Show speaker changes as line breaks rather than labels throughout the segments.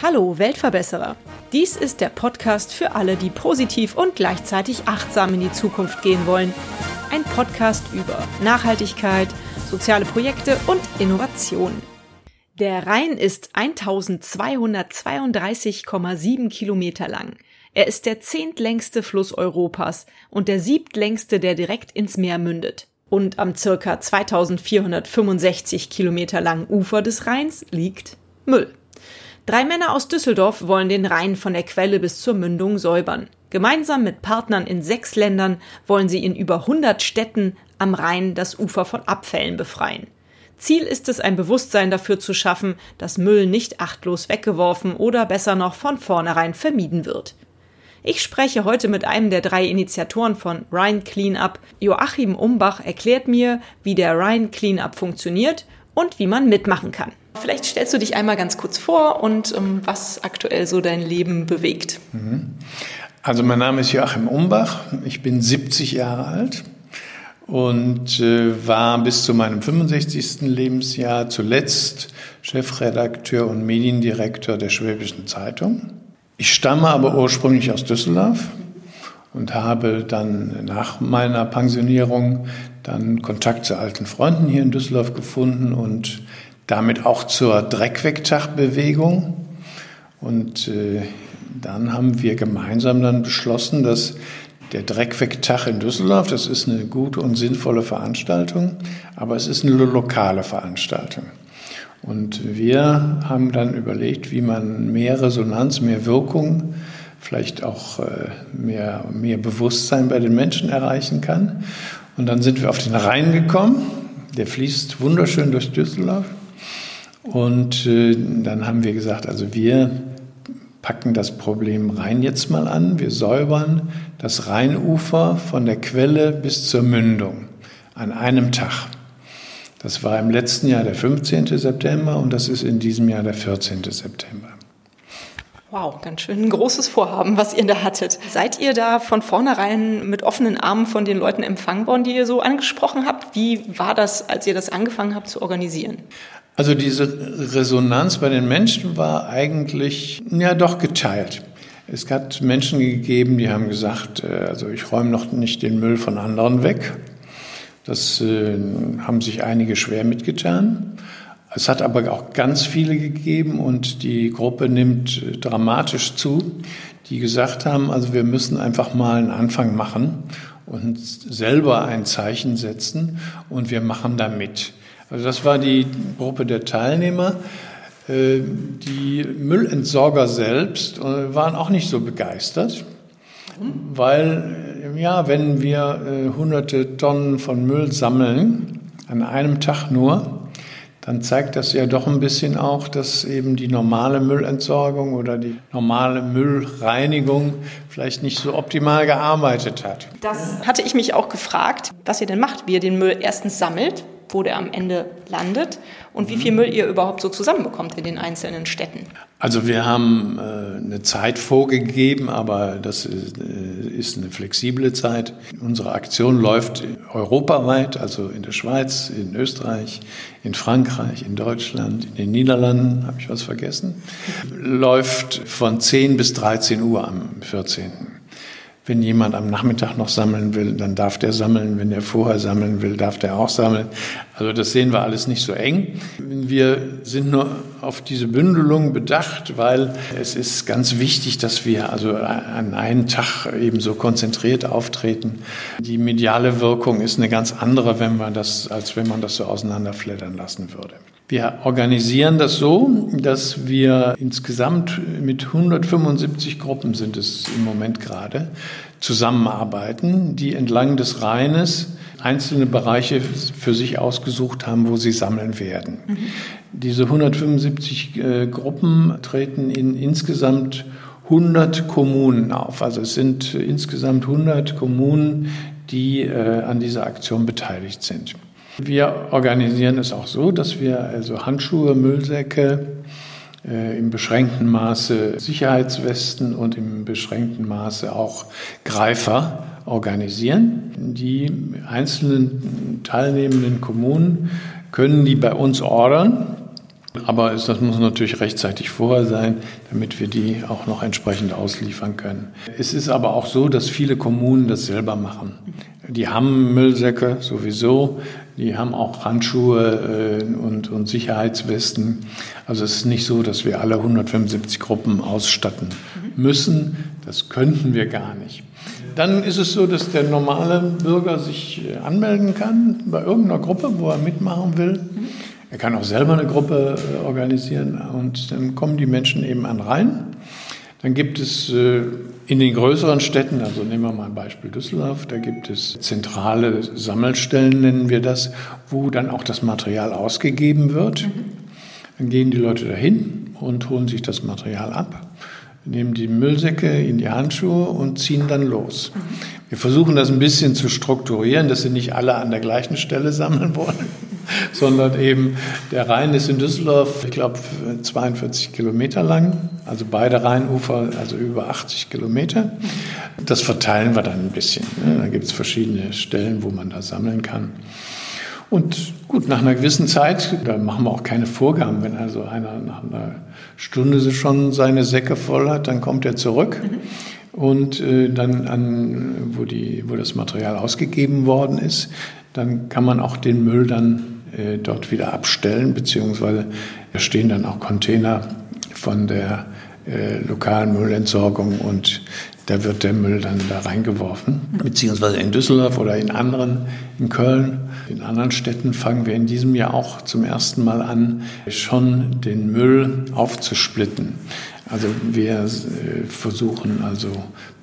Hallo Weltverbesserer. Dies ist der Podcast für alle, die positiv und gleichzeitig achtsam in die Zukunft gehen wollen. Ein Podcast über Nachhaltigkeit, soziale Projekte und Innovation. Der Rhein ist 1232,7 Kilometer lang. Er ist der zehntlängste Fluss Europas und der siebtlängste, der direkt ins Meer mündet. Und am circa 2465 Kilometer langen Ufer des Rheins liegt Müll. Drei Männer aus Düsseldorf wollen den Rhein von der Quelle bis zur Mündung säubern. Gemeinsam mit Partnern in sechs Ländern wollen sie in über 100 Städten am Rhein das Ufer von Abfällen befreien. Ziel ist es, ein Bewusstsein dafür zu schaffen, dass Müll nicht achtlos weggeworfen oder besser noch von vornherein vermieden wird. Ich spreche heute mit einem der drei Initiatoren von Rhine Cleanup. Joachim Umbach erklärt mir, wie der Rhine Cleanup funktioniert und wie man mitmachen kann. Vielleicht stellst du dich einmal ganz kurz vor und um, ähm, was aktuell so dein Leben bewegt.
Mhm. Also mein Name ist Joachim Umbach, ich bin 70 Jahre alt und äh, war bis zu meinem 65. Lebensjahr zuletzt Chefredakteur und Mediendirektor der Schwäbischen Zeitung. Ich stamme aber ursprünglich aus Düsseldorf und habe dann nach meiner Pensionierung dann Kontakt zu alten Freunden hier in Düsseldorf gefunden und damit auch zur Dreckwegtag-Bewegung. Und äh, dann haben wir gemeinsam dann beschlossen, dass der Dreckwegtag in Düsseldorf, das ist eine gute und sinnvolle Veranstaltung, aber es ist eine lokale Veranstaltung. Und wir haben dann überlegt, wie man mehr Resonanz, mehr Wirkung, vielleicht auch äh, mehr, mehr Bewusstsein bei den Menschen erreichen kann. Und dann sind wir auf den Rhein gekommen. Der fließt wunderschön durch Düsseldorf. Und äh, dann haben wir gesagt, also wir packen das Problem Rhein jetzt mal an. Wir säubern das Rheinufer von der Quelle bis zur Mündung an einem Tag. Das war im letzten Jahr der 15. September und das ist in diesem Jahr der 14. September.
Wow, ganz schön ein großes Vorhaben, was ihr da hattet. Seid ihr da von vornherein mit offenen Armen von den Leuten empfangen worden, die ihr so angesprochen habt? Wie war das, als ihr das angefangen habt zu organisieren?
Also diese Resonanz bei den Menschen war eigentlich ja doch geteilt. Es hat Menschen gegeben, die haben gesagt, äh, also ich räume noch nicht den Müll von anderen weg. Das äh, haben sich einige schwer mitgetan. Es hat aber auch ganz viele gegeben und die Gruppe nimmt äh, dramatisch zu, die gesagt haben, also wir müssen einfach mal einen Anfang machen und selber ein Zeichen setzen und wir machen da mit. Also das war die Gruppe der Teilnehmer. Äh, die Müllentsorger selbst waren auch nicht so begeistert, weil ja, wenn wir äh, hunderte Tonnen von Müll sammeln, an einem Tag nur, dann zeigt das ja doch ein bisschen auch, dass eben die normale Müllentsorgung oder die normale Müllreinigung vielleicht nicht so optimal gearbeitet hat.
Das hatte ich mich auch gefragt, was ihr denn macht, wie ihr den Müll erstens sammelt, wo der am Ende landet und wie viel Müll ihr überhaupt so zusammenbekommt in den einzelnen Städten.
Also wir haben äh, eine Zeit vorgegeben, aber das ist, äh, ist eine flexible Zeit. Unsere Aktion läuft europaweit, also in der Schweiz, in Österreich, in Frankreich, in Deutschland, in den Niederlanden, habe ich was vergessen, läuft von 10 bis 13 Uhr am 14. Wenn jemand am Nachmittag noch sammeln will, dann darf der sammeln. Wenn er vorher sammeln will, darf der auch sammeln. Also das sehen wir alles nicht so eng. Wir sind nur auf diese Bündelung bedacht, weil es ist ganz wichtig, dass wir also an einem Tag eben so konzentriert auftreten. Die mediale Wirkung ist eine ganz andere, wenn man das, als wenn man das so auseinanderfleddern lassen würde. Wir organisieren das so, dass wir insgesamt mit 175 Gruppen sind es im Moment gerade, zusammenarbeiten, die entlang des Rheines einzelne Bereiche für sich ausgesucht haben, wo sie sammeln werden. Mhm. Diese 175 äh, Gruppen treten in insgesamt 100 Kommunen auf. Also es sind insgesamt 100 Kommunen, die äh, an dieser Aktion beteiligt sind. Wir organisieren es auch so, dass wir also Handschuhe, Müllsäcke, äh, im beschränkten Maße Sicherheitswesten und im beschränkten Maße auch Greifer organisieren. Die einzelnen teilnehmenden Kommunen können die bei uns ordern. Aber das muss natürlich rechtzeitig vorher sein, damit wir die auch noch entsprechend ausliefern können. Es ist aber auch so, dass viele Kommunen das selber machen. Die haben Müllsäcke sowieso, die haben auch Handschuhe äh, und, und Sicherheitswesten. Also es ist nicht so, dass wir alle 175 Gruppen ausstatten müssen. Das könnten wir gar nicht. Dann ist es so, dass der normale Bürger sich äh, anmelden kann bei irgendeiner Gruppe, wo er mitmachen will. Er kann auch selber eine Gruppe äh, organisieren und dann kommen die Menschen eben an rein. Dann gibt es äh, in den größeren Städten, also nehmen wir mal ein Beispiel Düsseldorf, da gibt es zentrale Sammelstellen, nennen wir das, wo dann auch das Material ausgegeben wird. Dann gehen die Leute dahin und holen sich das Material ab nehmen die Müllsäcke in die Handschuhe und ziehen dann los. Wir versuchen das ein bisschen zu strukturieren, dass sie nicht alle an der gleichen Stelle sammeln wollen, sondern eben der Rhein ist in Düsseldorf, ich glaube, 42 Kilometer lang, also beide Rheinufer, also über 80 Kilometer. Das verteilen wir dann ein bisschen. Ne? Da gibt es verschiedene Stellen, wo man da sammeln kann. Und gut, nach einer gewissen Zeit, da machen wir auch keine Vorgaben. Wenn also einer nach einer Stunde schon seine Säcke voll hat, dann kommt er zurück. Mhm. Und äh, dann, an, wo, die, wo das Material ausgegeben worden ist, dann kann man auch den Müll dann äh, dort wieder abstellen, beziehungsweise da stehen dann auch Container von der äh, lokalen Müllentsorgung und da wird der Müll dann da reingeworfen. Beziehungsweise in Düsseldorf oder in anderen, in Köln, in anderen Städten fangen wir in diesem Jahr auch zum ersten Mal an, schon den Müll aufzusplitten. Also wir äh, versuchen also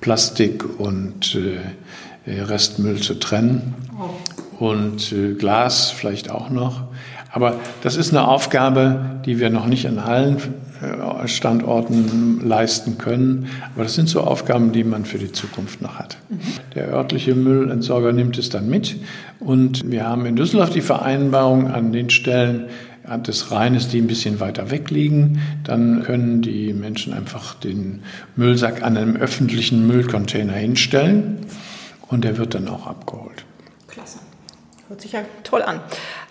Plastik und äh, Restmüll zu trennen und äh, Glas vielleicht auch noch. Aber das ist eine Aufgabe, die wir noch nicht an allen äh, Standorten leisten können. Aber das sind so Aufgaben, die man für die Zukunft noch hat. Der örtliche Müllentsorger nimmt es dann mit. Und wir haben in Düsseldorf die Vereinbarung an den Stellen, des Rheines, die ein bisschen weiter weg liegen, dann können die Menschen einfach den Müllsack an einem öffentlichen Müllcontainer hinstellen und der wird dann auch abgeholt.
Klasse. Hört sich ja toll an.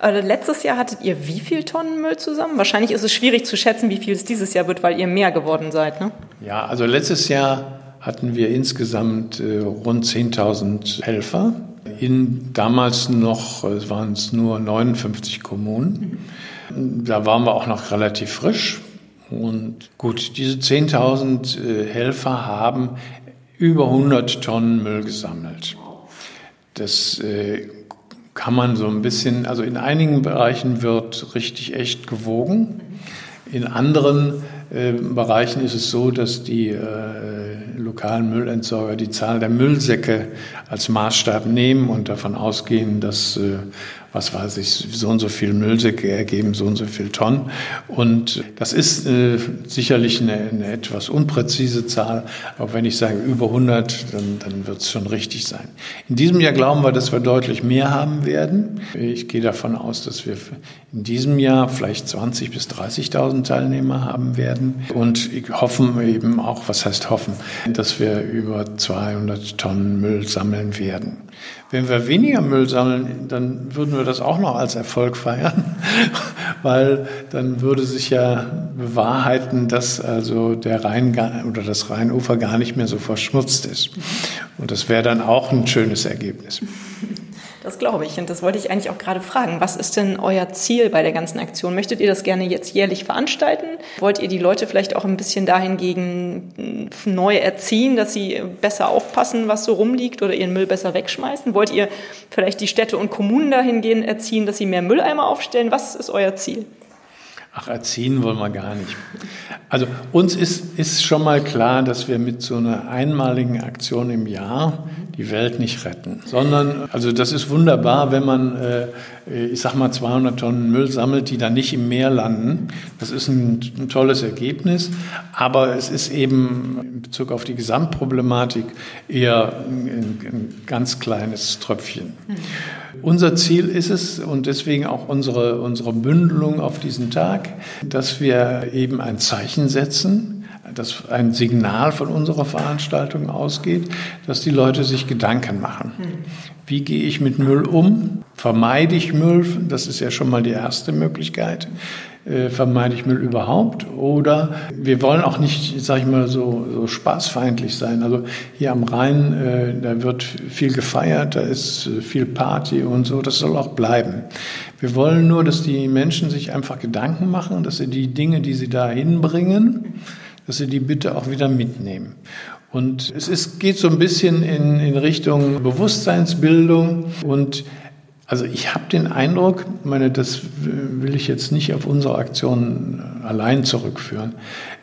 Äh, letztes Jahr hattet ihr wie viel Tonnen Müll zusammen? Wahrscheinlich ist es schwierig zu schätzen, wie viel es dieses Jahr wird, weil ihr mehr geworden seid. Ne?
Ja, also letztes Jahr hatten wir insgesamt äh, rund 10.000 Helfer. In damals noch äh, waren es nur 59 Kommunen. Mhm. Da waren wir auch noch relativ frisch. Und gut, diese 10.000 äh, Helfer haben über 100 Tonnen Müll gesammelt. Das äh, kann man so ein bisschen, also in einigen Bereichen wird richtig echt gewogen. In anderen äh, Bereichen ist es so, dass die äh, lokalen Müllentsorger die Zahl der Müllsäcke als Maßstab nehmen und davon ausgehen, dass äh, was weiß ich, so und so viel Müllsäcke ergeben so und so viel Tonnen. Und das ist äh, sicherlich eine, eine, etwas unpräzise Zahl, aber wenn ich sage über 100, dann, dann wird es schon richtig sein. In diesem Jahr glauben wir, dass wir deutlich mehr haben werden. Ich gehe davon aus, dass wir in diesem Jahr vielleicht 20.000 bis 30.000 Teilnehmer haben werden und hoffen eben auch, was heißt hoffen, dass wir über 200 Tonnen Müll sammeln werden. Wenn wir weniger Müll sammeln, dann würden wir das auch noch als Erfolg feiern, weil dann würde sich ja bewahrheiten, dass also der Rhein oder das Rheinufer gar nicht mehr so verschmutzt ist. Und das wäre dann auch ein schönes Ergebnis.
Das glaube ich. Und das wollte ich eigentlich auch gerade fragen. Was ist denn euer Ziel bei der ganzen Aktion? Möchtet ihr das gerne jetzt jährlich veranstalten? Wollt ihr die Leute vielleicht auch ein bisschen dahingegen neu erziehen, dass sie besser aufpassen, was so rumliegt oder ihren Müll besser wegschmeißen? Wollt ihr vielleicht die Städte und Kommunen dahingehend erziehen, dass sie mehr Mülleimer aufstellen? Was ist euer Ziel?
Ach, erziehen wollen wir gar nicht. Also uns ist, ist schon mal klar, dass wir mit so einer einmaligen Aktion im Jahr die Welt nicht retten. Sondern, also das ist wunderbar, wenn man, äh, ich sag mal, 200 Tonnen Müll sammelt, die dann nicht im Meer landen. Das ist ein, ein tolles Ergebnis. Aber es ist eben in Bezug auf die Gesamtproblematik eher ein, ein ganz kleines Tröpfchen. Mhm. Unser Ziel ist es und deswegen auch unsere, unsere Bündelung auf diesen Tag, dass wir eben ein Zeichen setzen, dass ein Signal von unserer Veranstaltung ausgeht, dass die Leute sich Gedanken machen. Wie gehe ich mit Müll um? Vermeide ich Müll? Das ist ja schon mal die erste Möglichkeit. Äh, vermeide ich Müll überhaupt? Oder wir wollen auch nicht, sag ich mal, so, so spaßfeindlich sein. Also hier am Rhein, äh, da wird viel gefeiert, da ist äh, viel Party und so. Das soll auch bleiben. Wir wollen nur, dass die Menschen sich einfach Gedanken machen, dass sie die Dinge, die sie da hinbringen, dass sie die bitte auch wieder mitnehmen. Und es ist, geht so ein bisschen in, in Richtung Bewusstseinsbildung und also ich habe den Eindruck, meine, das will ich jetzt nicht auf unsere Aktion allein zurückführen.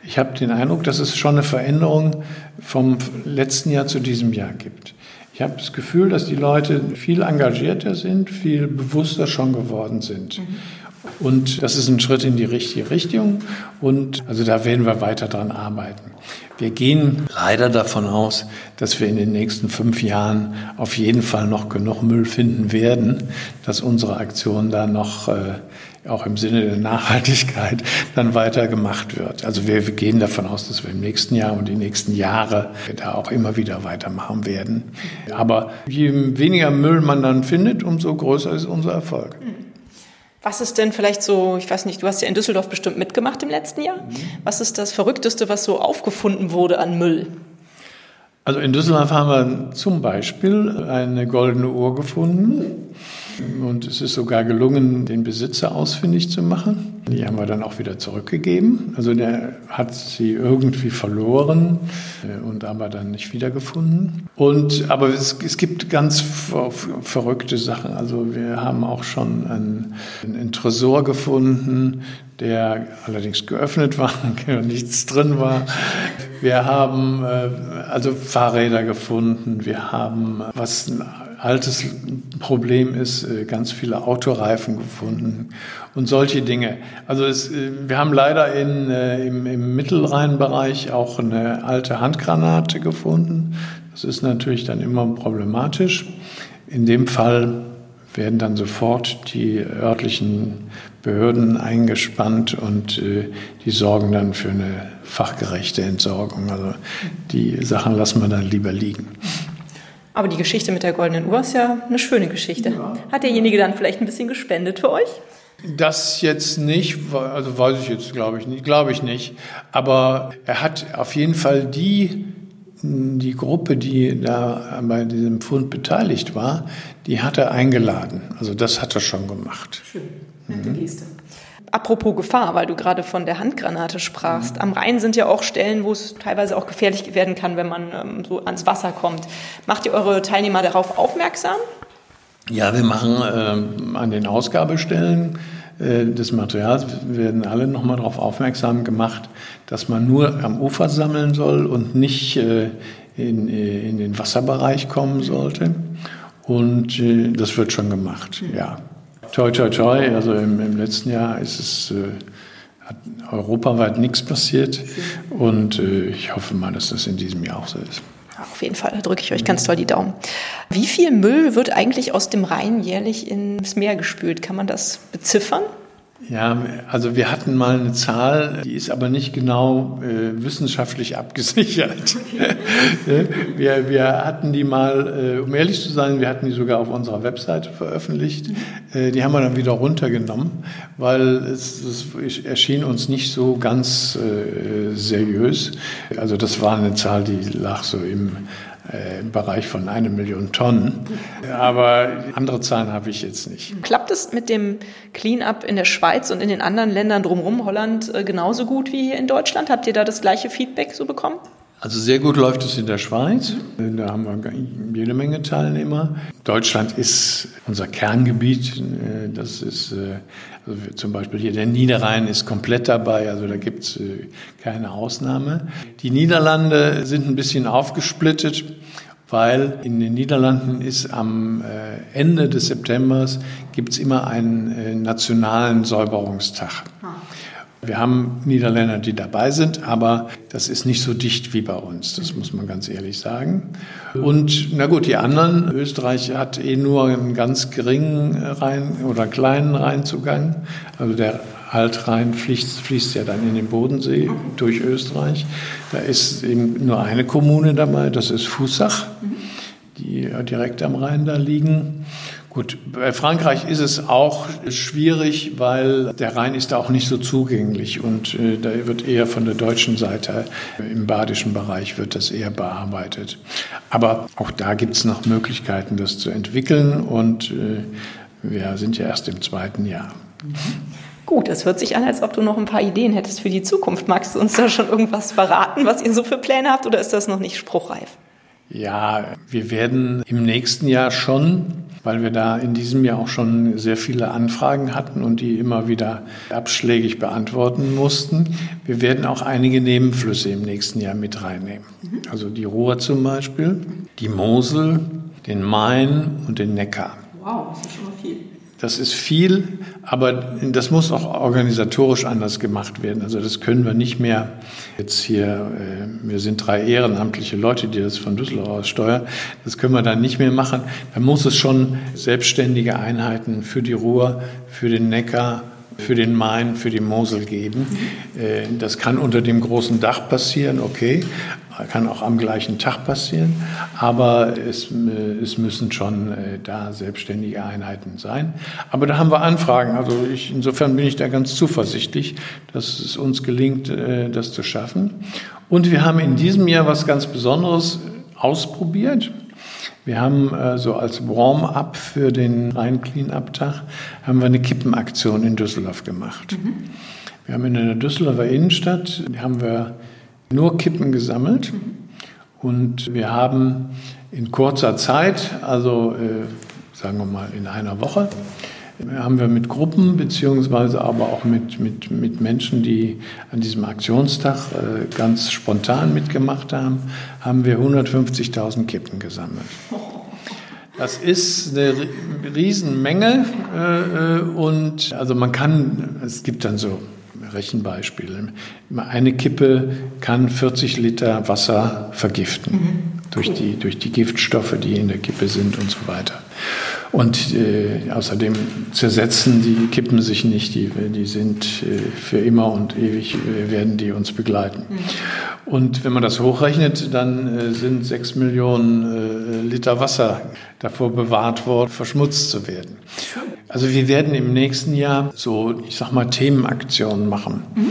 Ich habe den Eindruck, dass es schon eine Veränderung vom letzten Jahr zu diesem Jahr gibt. Ich habe das Gefühl, dass die Leute viel engagierter sind, viel bewusster schon geworden sind. Mhm. Und das ist ein Schritt in die richtige Richtung. Und also da werden wir weiter dran arbeiten. Wir gehen leider davon aus, dass wir in den nächsten fünf Jahren auf jeden Fall noch genug Müll finden werden, dass unsere Aktion da noch äh, auch im Sinne der Nachhaltigkeit dann weiter gemacht wird. Also wir, wir gehen davon aus, dass wir im nächsten Jahr und die nächsten Jahre da auch immer wieder weitermachen werden. Aber je weniger Müll man dann findet, umso größer ist unser Erfolg.
Was ist denn vielleicht so, ich weiß nicht, du hast ja in Düsseldorf bestimmt mitgemacht im letzten Jahr. Mhm. Was ist das Verrückteste, was so aufgefunden wurde an Müll?
Also in Düsseldorf haben wir zum Beispiel eine goldene Uhr gefunden. Und es ist sogar gelungen, den Besitzer ausfindig zu machen. Die haben wir dann auch wieder zurückgegeben. Also der hat sie irgendwie verloren äh, und aber dann nicht wiedergefunden. Und, aber es, es gibt ganz verrückte Sachen. Also wir haben auch schon einen, einen Tresor gefunden, der allerdings geöffnet war, nichts drin war. Wir haben äh, also Fahrräder gefunden. Wir haben was altes Problem ist, äh, ganz viele Autoreifen gefunden und solche Dinge. Also es, äh, wir haben leider in, äh, im, im Mittelrheinbereich auch eine alte Handgranate gefunden. Das ist natürlich dann immer problematisch. In dem Fall werden dann sofort die örtlichen Behörden eingespannt und äh, die sorgen dann für eine fachgerechte Entsorgung. Also die Sachen lassen wir dann lieber liegen.
Aber die Geschichte mit der goldenen Uhr ist ja eine schöne Geschichte. Ja. Hat derjenige dann vielleicht ein bisschen gespendet für euch?
Das jetzt nicht, also weiß ich jetzt, glaube ich nicht, glaube ich nicht. Aber er hat auf jeden Fall die, die Gruppe, die da bei diesem Fund beteiligt war, die hat er eingeladen. Also das hat er schon gemacht. Schön, nette
mhm. Apropos Gefahr, weil du gerade von der Handgranate sprachst. Mhm. Am Rhein sind ja auch Stellen, wo es teilweise auch gefährlich werden kann, wenn man ähm, so ans Wasser kommt. Macht ihr eure Teilnehmer darauf aufmerksam?
Ja, wir machen ähm, an den Ausgabestellen äh, des Materials werden alle nochmal darauf aufmerksam gemacht, dass man nur am Ufer sammeln soll und nicht äh, in, äh, in den Wasserbereich kommen sollte. Und äh, das wird schon gemacht, mhm. ja. Toi, toi, toi. Also im, im letzten Jahr ist es äh, hat europaweit nichts passiert und äh, ich hoffe mal, dass das in diesem Jahr auch so ist.
Auf jeden Fall, drücke ich euch ganz toll die Daumen. Wie viel Müll wird eigentlich aus dem Rhein jährlich ins Meer gespült? Kann man das beziffern?
Ja, also wir hatten mal eine Zahl, die ist aber nicht genau äh, wissenschaftlich abgesichert. wir, wir hatten die mal, äh, um ehrlich zu sein, wir hatten die sogar auf unserer Webseite veröffentlicht. Äh, die haben wir dann wieder runtergenommen, weil es, es erschien uns nicht so ganz äh, seriös. Also das war eine Zahl, die lag so im im Bereich von einer Million Tonnen. Aber andere Zahlen habe ich jetzt nicht.
Klappt es mit dem Cleanup in der Schweiz und in den anderen Ländern drumherum, Holland, äh, genauso gut wie hier in Deutschland? Habt ihr da das gleiche Feedback so bekommen?
Also sehr gut läuft es in der Schweiz. Da haben wir jede Menge Teilnehmer. Deutschland ist unser Kerngebiet. Äh, das ist also zum Beispiel hier der Niederrhein ist komplett dabei. Also da gibt es keine Ausnahme. Die Niederlande sind ein bisschen aufgesplittet. weil in den Niederlanden ist am äh, Ende des Septembers gibt es immer einen äh, nationalen Säuberungstag. Wir haben Niederländer, die dabei sind, aber das ist nicht so dicht wie bei uns, das muss man ganz ehrlich sagen. Und na gut, die anderen, Österreich hat eh nur einen ganz geringen Rhein oder kleinen Rheinzugang. Also der Altrhein fließt, fließt ja dann in den Bodensee durch Österreich. Da ist eben nur eine Kommune dabei, das ist Fussach, die direkt am Rhein da liegen. Gut, bei Frankreich ist es auch schwierig, weil der Rhein ist da auch nicht so zugänglich und äh, da wird eher von der deutschen Seite im badischen Bereich wird das eher bearbeitet. Aber auch da gibt es noch Möglichkeiten, das zu entwickeln und äh, wir sind ja erst im zweiten Jahr.
Gut, es hört sich an, als ob du noch ein paar Ideen hättest für die Zukunft. Magst du uns da schon irgendwas verraten, was ihr so für Pläne habt oder ist das noch nicht spruchreif?
Ja, wir werden im nächsten Jahr schon weil wir da in diesem Jahr auch schon sehr viele Anfragen hatten und die immer wieder abschlägig beantworten mussten. Wir werden auch einige Nebenflüsse im nächsten Jahr mit reinnehmen. Also die Ruhr zum Beispiel, die Mosel, den Main und den Neckar. Wow, das ist schon mal viel. Das ist viel, aber das muss auch organisatorisch anders gemacht werden. Also das können wir nicht mehr jetzt hier, äh, wir sind drei ehrenamtliche Leute, die das von Düsseldorf aus steuern, das können wir dann nicht mehr machen. Da muss es schon selbstständige Einheiten für die Ruhr, für den Neckar, für den Main, für die Mosel geben. Äh, das kann unter dem großen Dach passieren, okay, kann auch am gleichen Tag passieren, aber es, äh, es müssen schon äh, da selbstständige Einheiten sein. Aber da haben wir Anfragen. Also ich, insofern bin ich da ganz zuversichtlich, dass es uns gelingt, das zu schaffen. Und wir haben in diesem Jahr was ganz Besonderes ausprobiert. Wir haben äh, so als Warm-up für den Rhein-Clean-Up-Tag haben wir eine Kippenaktion in Düsseldorf gemacht. Mhm. Wir haben in der Düsseldorfer Innenstadt haben wir nur Kippen gesammelt und wir haben in kurzer Zeit, also äh, sagen wir mal in einer Woche, haben wir mit Gruppen beziehungsweise aber auch mit, mit, mit Menschen, die an diesem Aktionstag äh, ganz spontan mitgemacht haben, haben wir 150.000 Kippen gesammelt. Das ist eine Riesenmenge äh, und also man kann, es gibt dann so Rechenbeispiele. Eine Kippe kann 40 Liter Wasser vergiften mhm. durch, die, durch die Giftstoffe, die in der Kippe sind und so weiter. Und äh, außerdem zersetzen die Kippen sich nicht, die, die sind äh, für immer und ewig, äh, werden die uns begleiten. Mhm. Und wenn man das hochrechnet, dann äh, sind sechs Millionen äh, Liter Wasser davor bewahrt worden, verschmutzt zu werden. Also wir werden im nächsten Jahr so, ich sag mal, Themenaktionen machen. Mhm.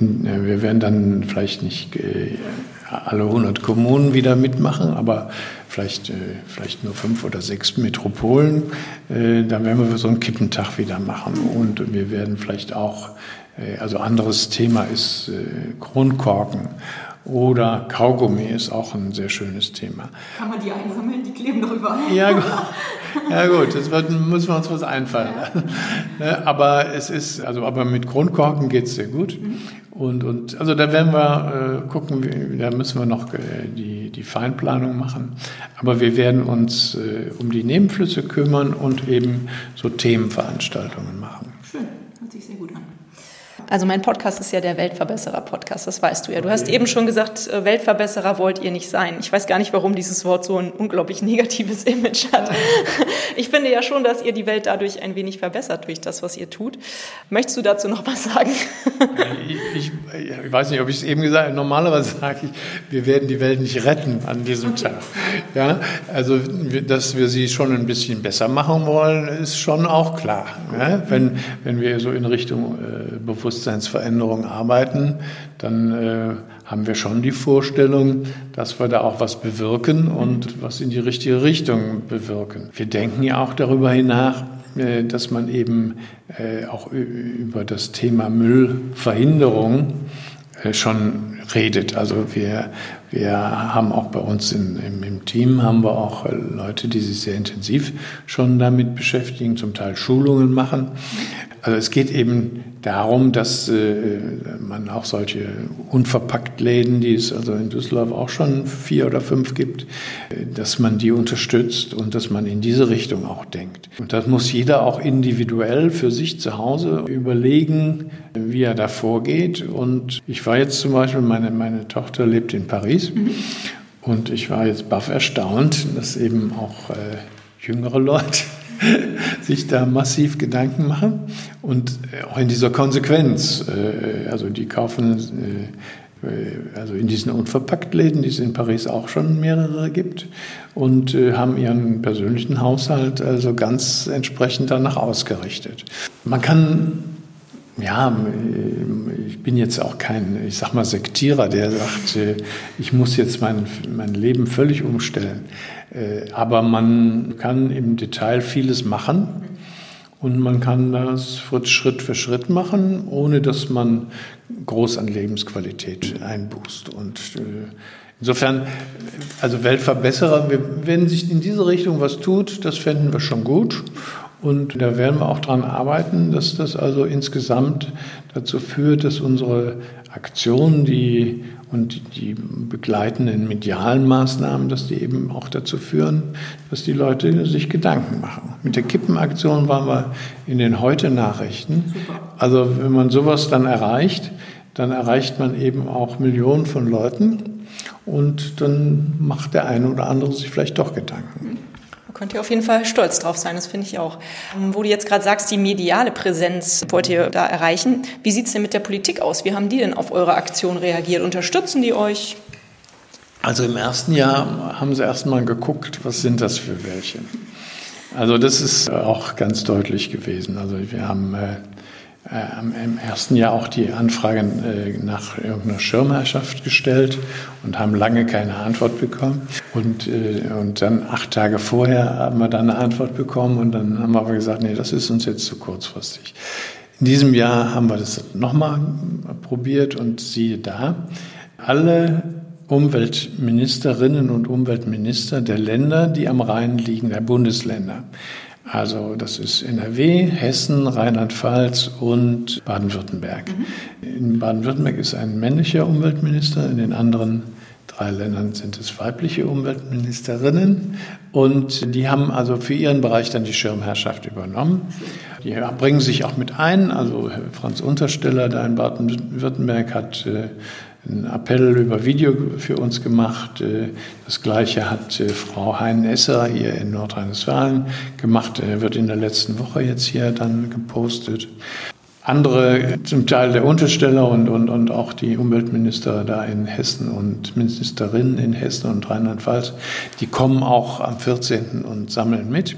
In, äh, wir werden dann vielleicht nicht alle 100 Kommunen wieder mitmachen, aber vielleicht, vielleicht nur fünf oder sechs Metropolen. Da werden wir so einen Kippentag wieder machen. Und wir werden vielleicht auch, also anderes Thema ist Kronkorken. Oder Kaugummi ist auch ein sehr schönes Thema.
Kann man die einsammeln? Die kleben doch überall.
Ja, ja gut, das wird, müssen wir uns was einfallen lassen. Ne, aber es ist, also aber mit Grundkorken geht es sehr gut. Mhm. Und, und also da werden wir äh, gucken, wie, da müssen wir noch äh, die, die Feinplanung machen. Aber wir werden uns äh, um die Nebenflüsse kümmern und eben so Themenveranstaltungen machen.
Schön, hört sich sehr gut an. Also mein Podcast ist ja der Weltverbesserer-Podcast, das weißt du ja. Du hast eben schon gesagt, äh, Weltverbesserer wollt ihr nicht sein. Ich weiß gar nicht, warum dieses Wort so ein unglaublich negatives Image hat. Ich finde ja schon, dass ihr die Welt dadurch ein wenig verbessert durch das, was ihr tut. Möchtest du dazu noch was sagen?
Ich, ich, ich weiß nicht, ob ich es eben gesagt habe. Normalerweise sage ich, wir werden die Welt nicht retten an diesem Tag. Ja, also, dass wir sie schon ein bisschen besser machen wollen, ist schon auch klar. Ja? Wenn, wenn wir so in Richtung äh, Bewusstsein Bewusstseinsveränderung arbeiten, dann äh, haben wir schon die Vorstellung, dass wir da auch was bewirken und was in die richtige Richtung bewirken. Wir denken ja auch darüber hinaus, äh, dass man eben äh, auch über das Thema Müllverhinderung äh, schon redet. Also wir, wir haben auch bei uns in, im, im, Team haben wir auch Leute, die sich sehr intensiv schon damit beschäftigen, zum Teil Schulungen machen. Also es geht eben darum, dass äh, man auch solche Unverpacktläden, die es also in Düsseldorf auch schon vier oder fünf gibt, äh, dass man die unterstützt und dass man in diese Richtung auch denkt. Und das muss jeder auch individuell für sich zu Hause überlegen, wie er da vorgeht. Und ich war jetzt zum Beispiel, meine, meine Tochter lebt in Paris. Und ich war jetzt baff erstaunt, dass eben auch äh, jüngere Leute sich da massiv Gedanken machen und äh, auch in dieser Konsequenz. Äh, also die kaufen äh, also in diesen Unverpacktläden, die es in Paris auch schon mehrere gibt, und haben ihren persönlichen Haushalt also ganz entsprechend danach ausgerichtet. Man kann ja, ich bin jetzt auch kein, ich sag mal, Sektierer, der sagt, ich muss jetzt mein, mein Leben völlig umstellen. Äh, aber man kann im Detail vieles machen und man kann das Schritt für Schritt machen, ohne dass man groß an Lebensqualität einbußt. Und äh, insofern, also Weltverbesserer, wenn sich in diese Richtung was tut, das fänden wir schon gut. Und da werden wir auch daran arbeiten, dass das also insgesamt dazu führt, dass unsere Aktionen, die und die begleitenden medialen Maßnahmen, dass die eben auch dazu führen, dass die Leute sich Gedanken machen. Mit der Kippenaktion waren wir in den Heute-Nachrichten. Also wenn man sowas dann erreicht, dann erreicht man eben auch Millionen von Leuten und dann macht der eine oder andere sich vielleicht doch Gedanken
könnt ihr auf jeden Fall stolz drauf sein, das finde ich auch. Ähm, wo du jetzt gerade sagst, die mediale Präsenz wollt ihr da erreichen. Wie sieht es denn mit der Politik aus? Wie haben die denn auf eure Aktion reagiert? Unterstützen die euch?
Also im ersten Jahr haben sie erstmal geguckt, was sind das für welche. Also das ist auch ganz deutlich gewesen. Also wir haben äh, im ersten Jahr auch die Anfrage äh, nach irgendeiner Schirmherrschaft gestellt und haben lange keine Antwort bekommen. Und, äh, und dann acht Tage vorher haben wir dann eine Antwort bekommen und dann haben wir aber gesagt, nee, das ist uns jetzt zu kurzfristig. In diesem Jahr haben wir das nochmal probiert und siehe da, alle Umweltministerinnen und Umweltminister der Länder, die am Rhein liegen, der Bundesländer, also das ist NRW, Hessen, Rheinland-Pfalz und Baden-Württemberg. Mhm. In Baden-Württemberg ist ein männlicher Umweltminister, in den anderen drei Ländern sind es weibliche Umweltministerinnen. Und die haben also für ihren Bereich dann die Schirmherrschaft übernommen. Die bringen sich auch mit ein. Also Franz Untersteller da in Baden-Württemberg hat äh, einen Appell über Video für uns gemacht. Äh, das Gleiche hat äh, Frau Hein-Esser hier in Nordrhein-Westfalen gemacht. Er wird in der letzten Woche jetzt hier dann gepostet. Andere, zum Teil der Untersteller und, und, und auch die Umweltminister da in Hessen und Ministerinnen in Hessen und Rheinland-Pfalz, die kommen auch am 14. und sammeln mit.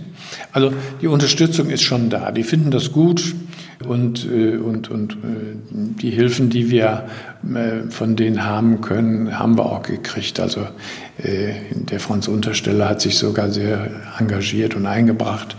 Also die Unterstützung ist schon da. Die finden das gut und, äh, und, und äh, die Hilfen, die wir äh, von denen haben können, haben wir auch gekriegt. Also der Franz Untersteller hat sich sogar sehr engagiert und eingebracht,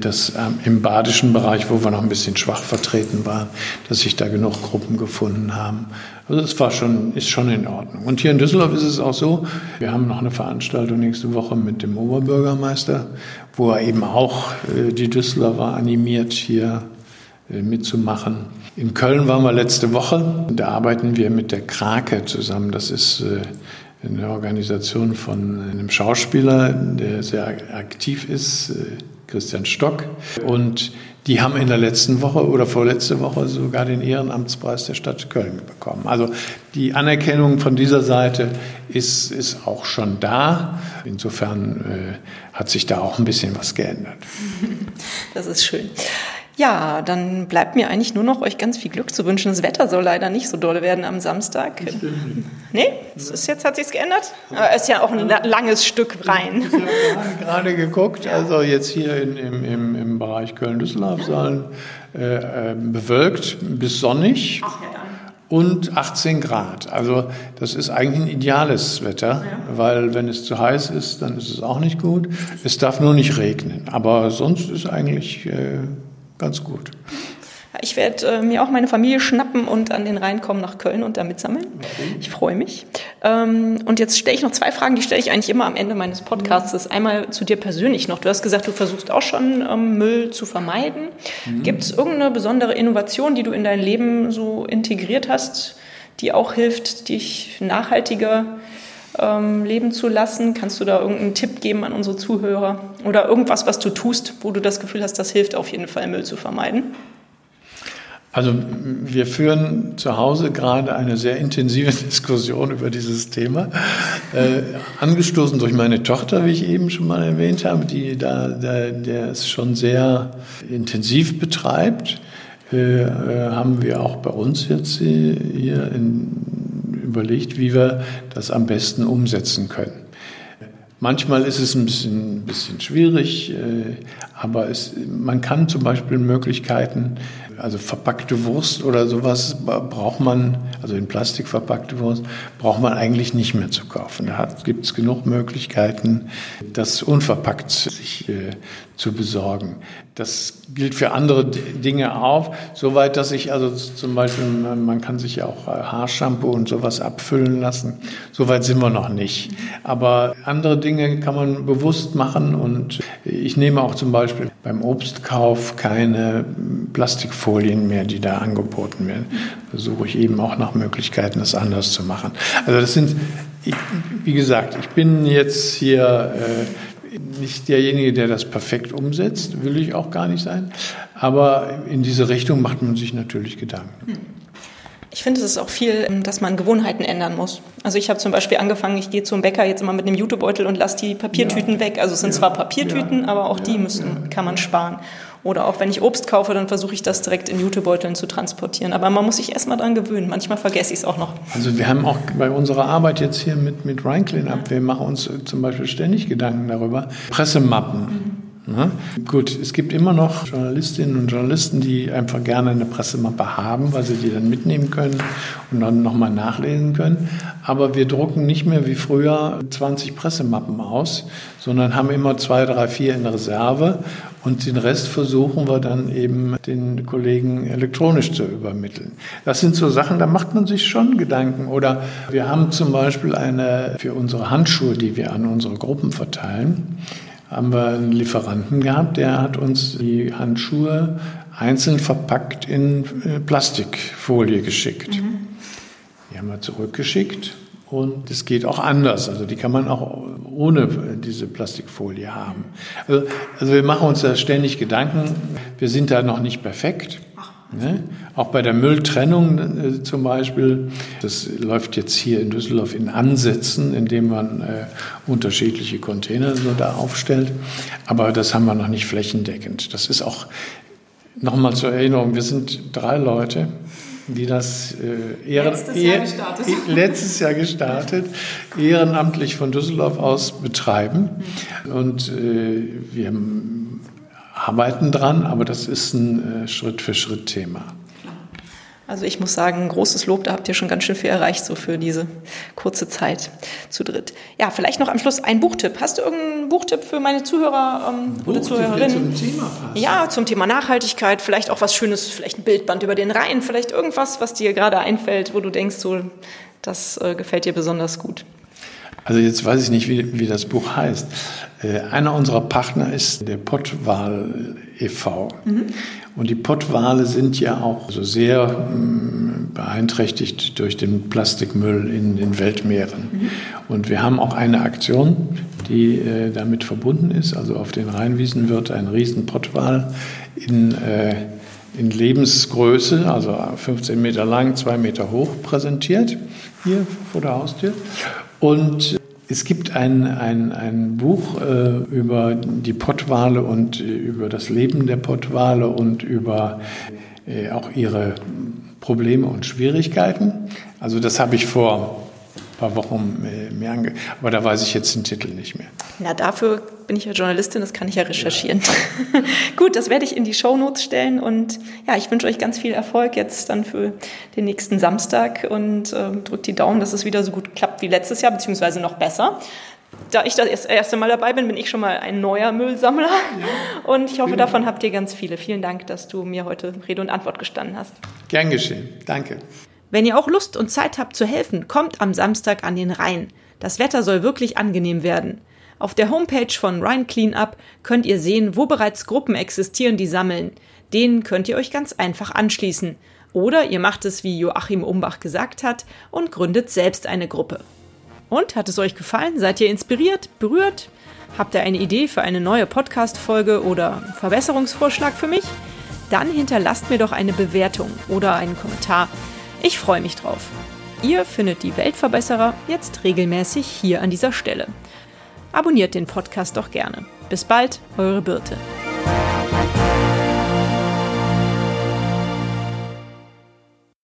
dass ähm, im badischen Bereich, wo wir noch ein bisschen schwach vertreten waren, dass sich da genug Gruppen gefunden haben. Also es war schon, ist schon in Ordnung. Und hier in Düsseldorf ist es auch so, wir haben noch eine Veranstaltung nächste Woche mit dem Oberbürgermeister, wo er eben auch die Düsseldorfer animiert, hier äh, mitzumachen. In Köln waren wir letzte Woche. Da arbeiten wir mit der Krake zusammen. Das ist äh, eine Organisation von einem Schauspieler, der sehr aktiv ist, äh, Christian Stock. Und die haben in der letzten Woche oder vorletzte Woche sogar den Ehrenamtspreis der Stadt Köln bekommen. Also die Anerkennung von dieser Seite ist, ist auch schon da. Insofern äh, hat sich da auch ein bisschen was geändert.
Das ist schön. Ja, dann bleibt mir eigentlich nur noch euch ganz viel Glück zu wünschen. Das Wetter soll leider nicht so doll werden am Samstag. Nee, es ist jetzt hat sich's geändert. Aber es ist ja auch ein langes Stück rein. Ich
habe gerade geguckt, also jetzt hier in, im, im, im Bereich Köln-Düsseldorf sollen äh, äh, bewölkt bis sonnig. Ach, ja, und 18 Grad. Also das ist eigentlich ein ideales Wetter, ja. weil wenn es zu heiß ist, dann ist es auch nicht gut. Es darf nur nicht regnen. Aber sonst ist eigentlich äh, ganz gut.
Ich werde äh, mir auch meine Familie schnappen und an den Rhein kommen nach Köln und da mitsammeln. Okay. Ich freue mich. Ähm, und jetzt stelle ich noch zwei Fragen, die stelle ich eigentlich immer am Ende meines Podcasts. Mhm. Einmal zu dir persönlich noch. Du hast gesagt, du versuchst auch schon ähm, Müll zu vermeiden. Mhm. Gibt es irgendeine besondere Innovation, die du in dein Leben so integriert hast, die auch hilft, dich nachhaltiger ähm, leben zu lassen? Kannst du da irgendeinen Tipp geben an unsere Zuhörer? Oder irgendwas, was du tust, wo du das Gefühl hast, das hilft auf jeden Fall, Müll zu vermeiden?
Also wir führen zu Hause gerade eine sehr intensive Diskussion über dieses Thema, äh, angestoßen durch meine Tochter, wie ich eben schon mal erwähnt habe, die da, da der es schon sehr intensiv betreibt. Äh, äh, haben wir auch bei uns jetzt hier in, überlegt, wie wir das am besten umsetzen können. Manchmal ist es ein bisschen, bisschen schwierig, äh, aber es, man kann zum Beispiel Möglichkeiten also verpackte Wurst oder sowas braucht man, also in Plastik verpackte Wurst, braucht man eigentlich nicht mehr zu kaufen. Da gibt es genug Möglichkeiten, das unverpackt sich äh, zu besorgen. Das gilt für andere Dinge auch, soweit, dass ich also zum Beispiel, man kann sich ja auch äh, Haarshampoo und sowas abfüllen lassen. Soweit sind wir noch nicht. Aber andere Dinge kann man bewusst machen und ich nehme auch zum Beispiel beim Obstkauf keine Plastikfolien mehr, die da angeboten werden. Versuche ich eben auch nach Möglichkeiten, das anders zu machen. Also das sind, ich, wie gesagt, ich bin jetzt hier äh, nicht derjenige, der das perfekt umsetzt, will ich auch gar nicht sein. Aber in diese Richtung macht man sich natürlich Gedanken. Hm.
Ich finde, es ist auch viel, dass man Gewohnheiten ändern muss. Also ich habe zum Beispiel angefangen, ich gehe zum Bäcker jetzt immer mit einem Jutebeutel und lasse die Papiertüten ja. weg. Also es sind ja. zwar Papiertüten, ja. aber auch die müssen, kann man sparen. Oder auch wenn ich Obst kaufe, dann versuche ich das direkt in Jutebeuteln zu transportieren. Aber man muss sich erstmal dran gewöhnen. Manchmal vergesse ich es auch noch.
Also wir haben auch bei unserer Arbeit jetzt hier mit, mit Rhine Cleanup, wir machen uns zum Beispiel ständig Gedanken darüber. Pressemappen. Mhm. Ja, gut, es gibt immer noch Journalistinnen und Journalisten, die einfach gerne eine Pressemappe haben, weil sie die dann mitnehmen können und dann nochmal nachlesen können. Aber wir drucken nicht mehr wie früher 20 Pressemappen aus, sondern haben immer zwei, drei, vier in Reserve und den Rest versuchen wir dann eben den Kollegen elektronisch zu übermitteln. Das sind so Sachen, da macht man sich schon Gedanken. Oder wir haben zum Beispiel eine für unsere Handschuhe, die wir an unsere Gruppen verteilen, haben wir einen Lieferanten gehabt, der hat uns die Handschuhe einzeln verpackt in äh, Plastikfolie geschickt. Mhm. Die haben wir zurückgeschickt und es geht auch anders. Also die kann man auch ohne diese Plastikfolie haben. Also, also wir machen uns da ständig Gedanken. Wir sind da noch nicht perfekt. Ne? Auch bei der Mülltrennung äh, zum Beispiel, das läuft jetzt hier in Düsseldorf in Ansätzen, indem man äh, unterschiedliche Container so da aufstellt. Aber das haben wir noch nicht flächendeckend. Das ist auch, nochmal zur Erinnerung, wir sind drei Leute, die das äh, Ehren, letztes, Jahr gestartet. letztes Jahr gestartet, ehrenamtlich von Düsseldorf aus betreiben. Und äh, wir arbeiten dran, aber das ist ein äh, Schritt-für-Schritt-Thema.
Also ich muss sagen, großes Lob, da habt ihr schon ganz schön viel erreicht, so für diese kurze Zeit zu dritt. Ja, vielleicht noch am Schluss ein Buchtipp. Hast du irgendeinen Buchtipp für meine Zuhörer ähm, oder Zuhörerinnen? Zum Thema passt. Ja, zum Thema Nachhaltigkeit, vielleicht auch was Schönes, vielleicht ein Bildband über den Rhein, vielleicht irgendwas, was dir gerade einfällt, wo du denkst, so, das äh, gefällt dir besonders gut.
Also jetzt weiß ich nicht, wie, wie das Buch heißt. Äh, einer unserer Partner ist der Pottwal e.V. Mhm. Und die Pottwale sind ja auch so sehr mm, beeinträchtigt durch den Plastikmüll in den Weltmeeren. Mhm. Und wir haben auch eine Aktion, die äh, damit verbunden ist. Also auf den Rheinwiesen wird ein riesen Pottwal in, äh, in Lebensgröße, also 15 Meter lang, 2 Meter hoch präsentiert, hier vor der Haustür. Und es gibt ein, ein, ein Buch äh, über die Pottwale und äh, über das Leben der Pottwale und über äh, auch ihre Probleme und Schwierigkeiten. Also das habe ich vor paar Wochen äh, mehr ange aber da weiß ich jetzt den Titel nicht mehr.
Na, dafür bin ich ja Journalistin, das kann ich ja recherchieren. Ja. Gut, das werde ich in die Shownotes stellen und ja, ich wünsche euch ganz viel Erfolg jetzt dann für den nächsten Samstag und äh, drückt die Daumen, dass es wieder so gut klappt wie letztes Jahr, beziehungsweise noch besser. Da ich das erste Mal dabei bin, bin ich schon mal ein neuer Müllsammler. Ja. Und ich hoffe, davon habt ihr ganz viele. Vielen Dank, dass du mir heute Rede und Antwort gestanden hast.
Gern geschehen. Danke.
Wenn ihr auch Lust und Zeit habt zu helfen, kommt am Samstag an den Rhein. Das Wetter soll wirklich angenehm werden. Auf der Homepage von Rhine Cleanup könnt ihr sehen, wo bereits Gruppen existieren, die sammeln. Denen könnt ihr euch ganz einfach anschließen. Oder ihr macht es, wie Joachim Umbach gesagt hat, und gründet selbst eine Gruppe. Und hat es euch gefallen? Seid ihr inspiriert, berührt? Habt ihr eine Idee für eine neue Podcast-Folge oder Verbesserungsvorschlag für mich? Dann hinterlasst mir doch eine Bewertung oder einen Kommentar. Ich freue mich drauf. Ihr findet die Weltverbesserer jetzt regelmäßig hier an dieser Stelle. Abonniert den Podcast doch gerne. Bis bald, eure Birte.